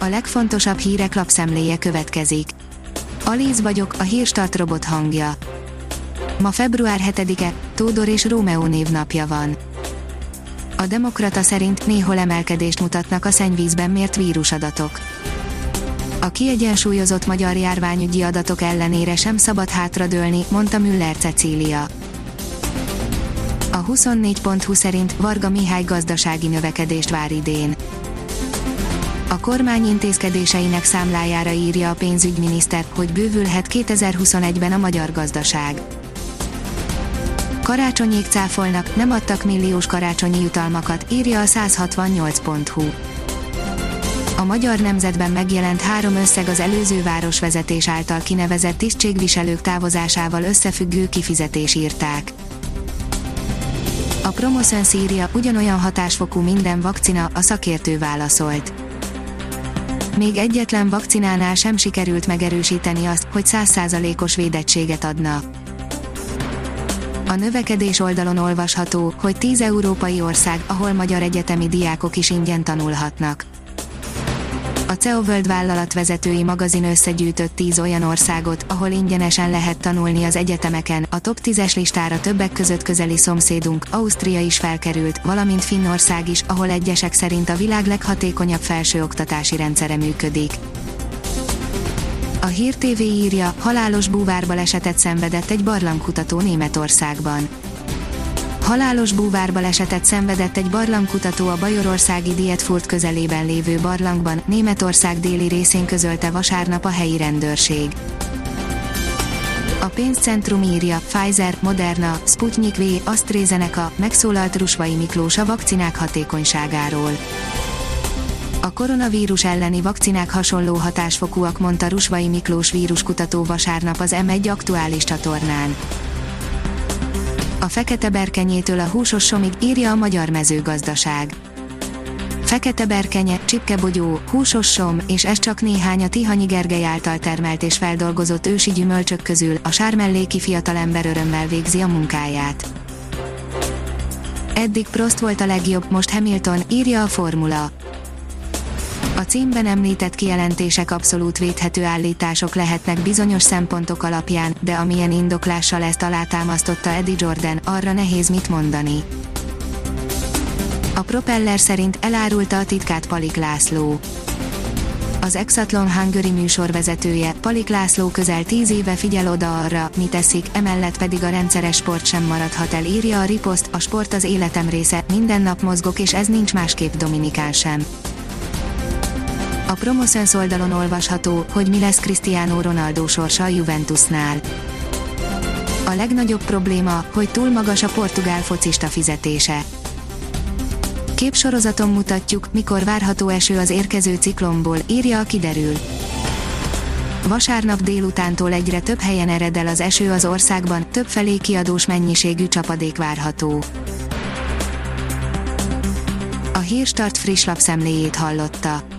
a legfontosabb hírek lapszemléje következik. Alíz vagyok, a hírstart robot hangja. Ma február 7-e, Tódor és Rómeó névnapja van. A Demokrata szerint néhol emelkedést mutatnak a szennyvízben mért vírusadatok. A kiegyensúlyozott magyar járványügyi adatok ellenére sem szabad hátradőlni, mondta Müller Cecília. A 24.20 szerint Varga Mihály gazdasági növekedést vár idén. A kormány intézkedéseinek számlájára írja a pénzügyminiszter, hogy bővülhet 2021-ben a magyar gazdaság. Karácsonyék cáfolnak, nem adtak milliós karácsonyi jutalmakat, írja a 168.hu. A magyar nemzetben megjelent három összeg az előző városvezetés által kinevezett tisztségviselők távozásával összefüggő kifizetés írták. A Promoszön szírja ugyanolyan hatásfokú minden vakcina, a szakértő válaszolt. Még egyetlen vakcinánál sem sikerült megerősíteni azt, hogy 100%-os védettséget adna. A növekedés oldalon olvasható, hogy 10 európai ország, ahol magyar egyetemi diákok is ingyen tanulhatnak. A CEO World vállalat vezetői magazin összegyűjtött 10 olyan országot, ahol ingyenesen lehet tanulni az egyetemeken. A top 10-es listára többek között közeli szomszédunk, Ausztria is felkerült, valamint Finnország is, ahol egyesek szerint a világ leghatékonyabb felsőoktatási rendszere működik. A Hír TV írja, halálos búvárbalesetet szenvedett egy barlangkutató Németországban. Halálos búvárbalesetet szenvedett egy barlangkutató a bajorországi Dietfurt közelében lévő barlangban, Németország déli részén közölte vasárnap a helyi rendőrség. A pénzcentrum írja, Pfizer, Moderna, Sputnik V, AstraZeneca, megszólalt Rusvai Miklós a vakcinák hatékonyságáról. A koronavírus elleni vakcinák hasonló hatásfokúak, mondta Rusvai Miklós víruskutató vasárnap az M1 aktuális csatornán. A fekete berkenyétől a húsos somig írja a magyar mezőgazdaság. Fekete berkenye, csipkebogyó, húsos som, és ez csak néhány a Tihanyi Gergely által termelt és feldolgozott ősi gyümölcsök közül, a sármelléki fiatalember örömmel végzi a munkáját. Eddig Prost volt a legjobb, most Hamilton, írja a formula. A címben említett kijelentések abszolút védhető állítások lehetnek bizonyos szempontok alapján, de amilyen indoklással ezt alátámasztotta Eddie Jordan, arra nehéz mit mondani. A propeller szerint elárulta a titkát Palik László. Az Exatlon Hungary műsorvezetője, Palik László közel tíz éve figyel oda arra, mit teszik, emellett pedig a rendszeres sport sem maradhat el, írja a riposzt, a sport az életem része, minden nap mozgok és ez nincs másképp Dominikán sem. A Promoszöns oldalon olvasható, hogy mi lesz Cristiano Ronaldo sorsa a Juventusnál. A legnagyobb probléma, hogy túl magas a portugál focista fizetése. Képsorozaton mutatjuk, mikor várható eső az érkező ciklomból, írja a kiderül. Vasárnap délutántól egyre több helyen ered el az eső az országban, több felé kiadós mennyiségű csapadék várható. A Hírstart friss lapszemléjét hallotta.